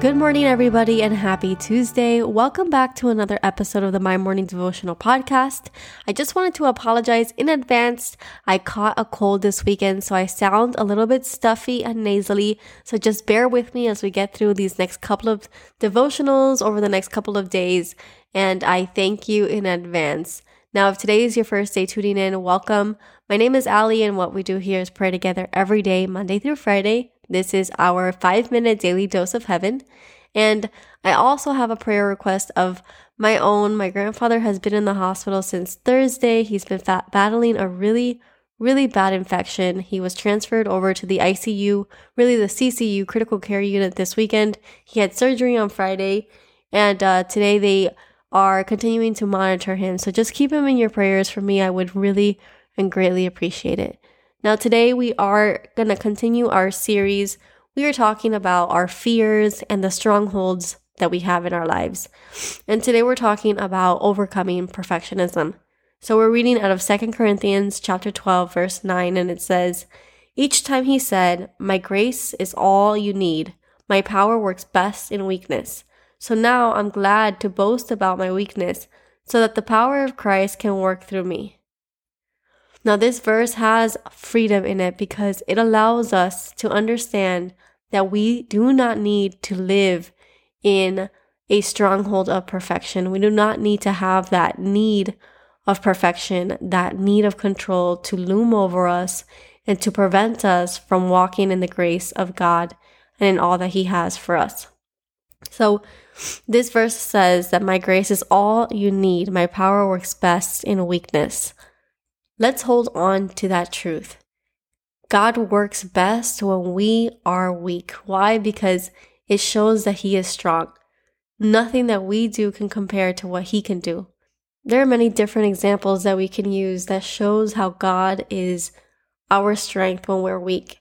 Good morning, everybody, and happy Tuesday. Welcome back to another episode of the My Morning Devotional Podcast. I just wanted to apologize in advance. I caught a cold this weekend, so I sound a little bit stuffy and nasally. So just bear with me as we get through these next couple of devotionals over the next couple of days. And I thank you in advance. Now, if today is your first day tuning in, welcome. My name is Ali, and what we do here is pray together every day, Monday through Friday this is our five minute daily dose of heaven. And I also have a prayer request of my own. My grandfather has been in the hospital since Thursday. He's been fat- battling a really, really bad infection. He was transferred over to the ICU, really the CCU, critical care unit this weekend. He had surgery on Friday, and uh, today they are continuing to monitor him. So just keep him in your prayers for me. I would really and greatly appreciate it. Now, today we are going to continue our series. We are talking about our fears and the strongholds that we have in our lives. And today we're talking about overcoming perfectionism. So we're reading out of 2 Corinthians chapter 12 verse 9 and it says, "Each time he said, "My grace is all you need. My power works best in weakness." So now I'm glad to boast about my weakness so that the power of Christ can work through me. Now, this verse has freedom in it because it allows us to understand that we do not need to live in a stronghold of perfection. We do not need to have that need of perfection, that need of control to loom over us and to prevent us from walking in the grace of God and in all that He has for us. So, this verse says that my grace is all you need. My power works best in weakness. Let's hold on to that truth. God works best when we are weak. Why? Because it shows that He is strong. Nothing that we do can compare to what He can do. There are many different examples that we can use that shows how God is our strength when we're weak.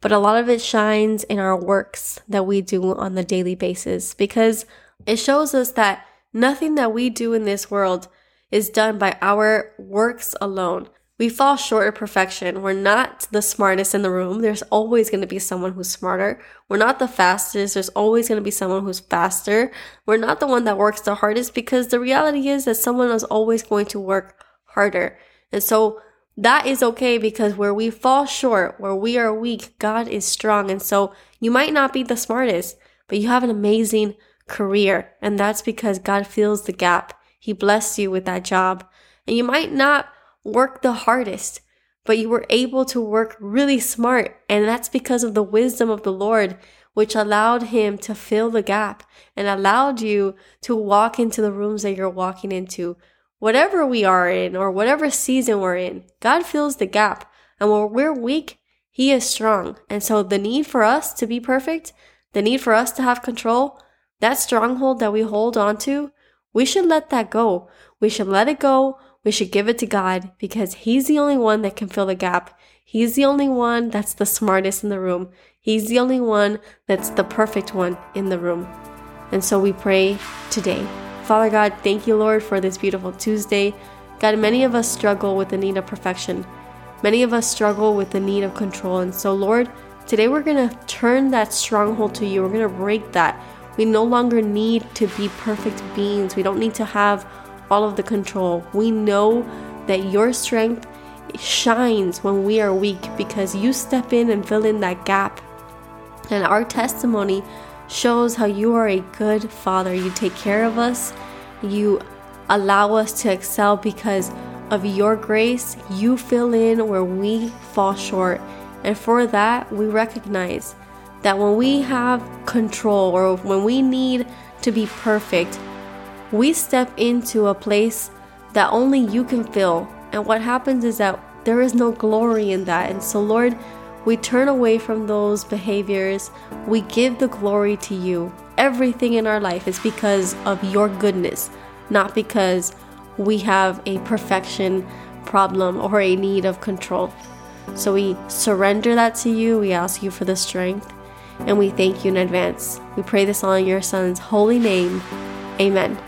But a lot of it shines in our works that we do on the daily basis because it shows us that nothing that we do in this world is done by our works alone. We fall short of perfection. We're not the smartest in the room. There's always going to be someone who's smarter. We're not the fastest. There's always going to be someone who's faster. We're not the one that works the hardest because the reality is that someone is always going to work harder. And so that is okay because where we fall short, where we are weak, God is strong. And so you might not be the smartest, but you have an amazing career. And that's because God fills the gap. He blessed you with that job. And you might not work the hardest, but you were able to work really smart. And that's because of the wisdom of the Lord, which allowed him to fill the gap and allowed you to walk into the rooms that you're walking into. Whatever we are in or whatever season we're in, God fills the gap. And when we're weak, he is strong. And so the need for us to be perfect, the need for us to have control, that stronghold that we hold on to, we should let that go. We should let it go. We should give it to God because He's the only one that can fill the gap. He's the only one that's the smartest in the room. He's the only one that's the perfect one in the room. And so we pray today. Father God, thank you, Lord, for this beautiful Tuesday. God, many of us struggle with the need of perfection. Many of us struggle with the need of control. And so, Lord, today we're going to turn that stronghold to you. We're going to break that. We no longer need to be perfect beings. We don't need to have all of the control. We know that your strength shines when we are weak because you step in and fill in that gap. And our testimony shows how you are a good father. You take care of us, you allow us to excel because of your grace. You fill in where we fall short. And for that, we recognize that when we have control or when we need to be perfect, we step into a place that only you can fill. And what happens is that there is no glory in that. And so, Lord, we turn away from those behaviors. We give the glory to you. Everything in our life is because of your goodness, not because we have a perfection problem or a need of control. So we surrender that to you. We ask you for the strength and we thank you in advance. We pray this all in your son's holy name. Amen.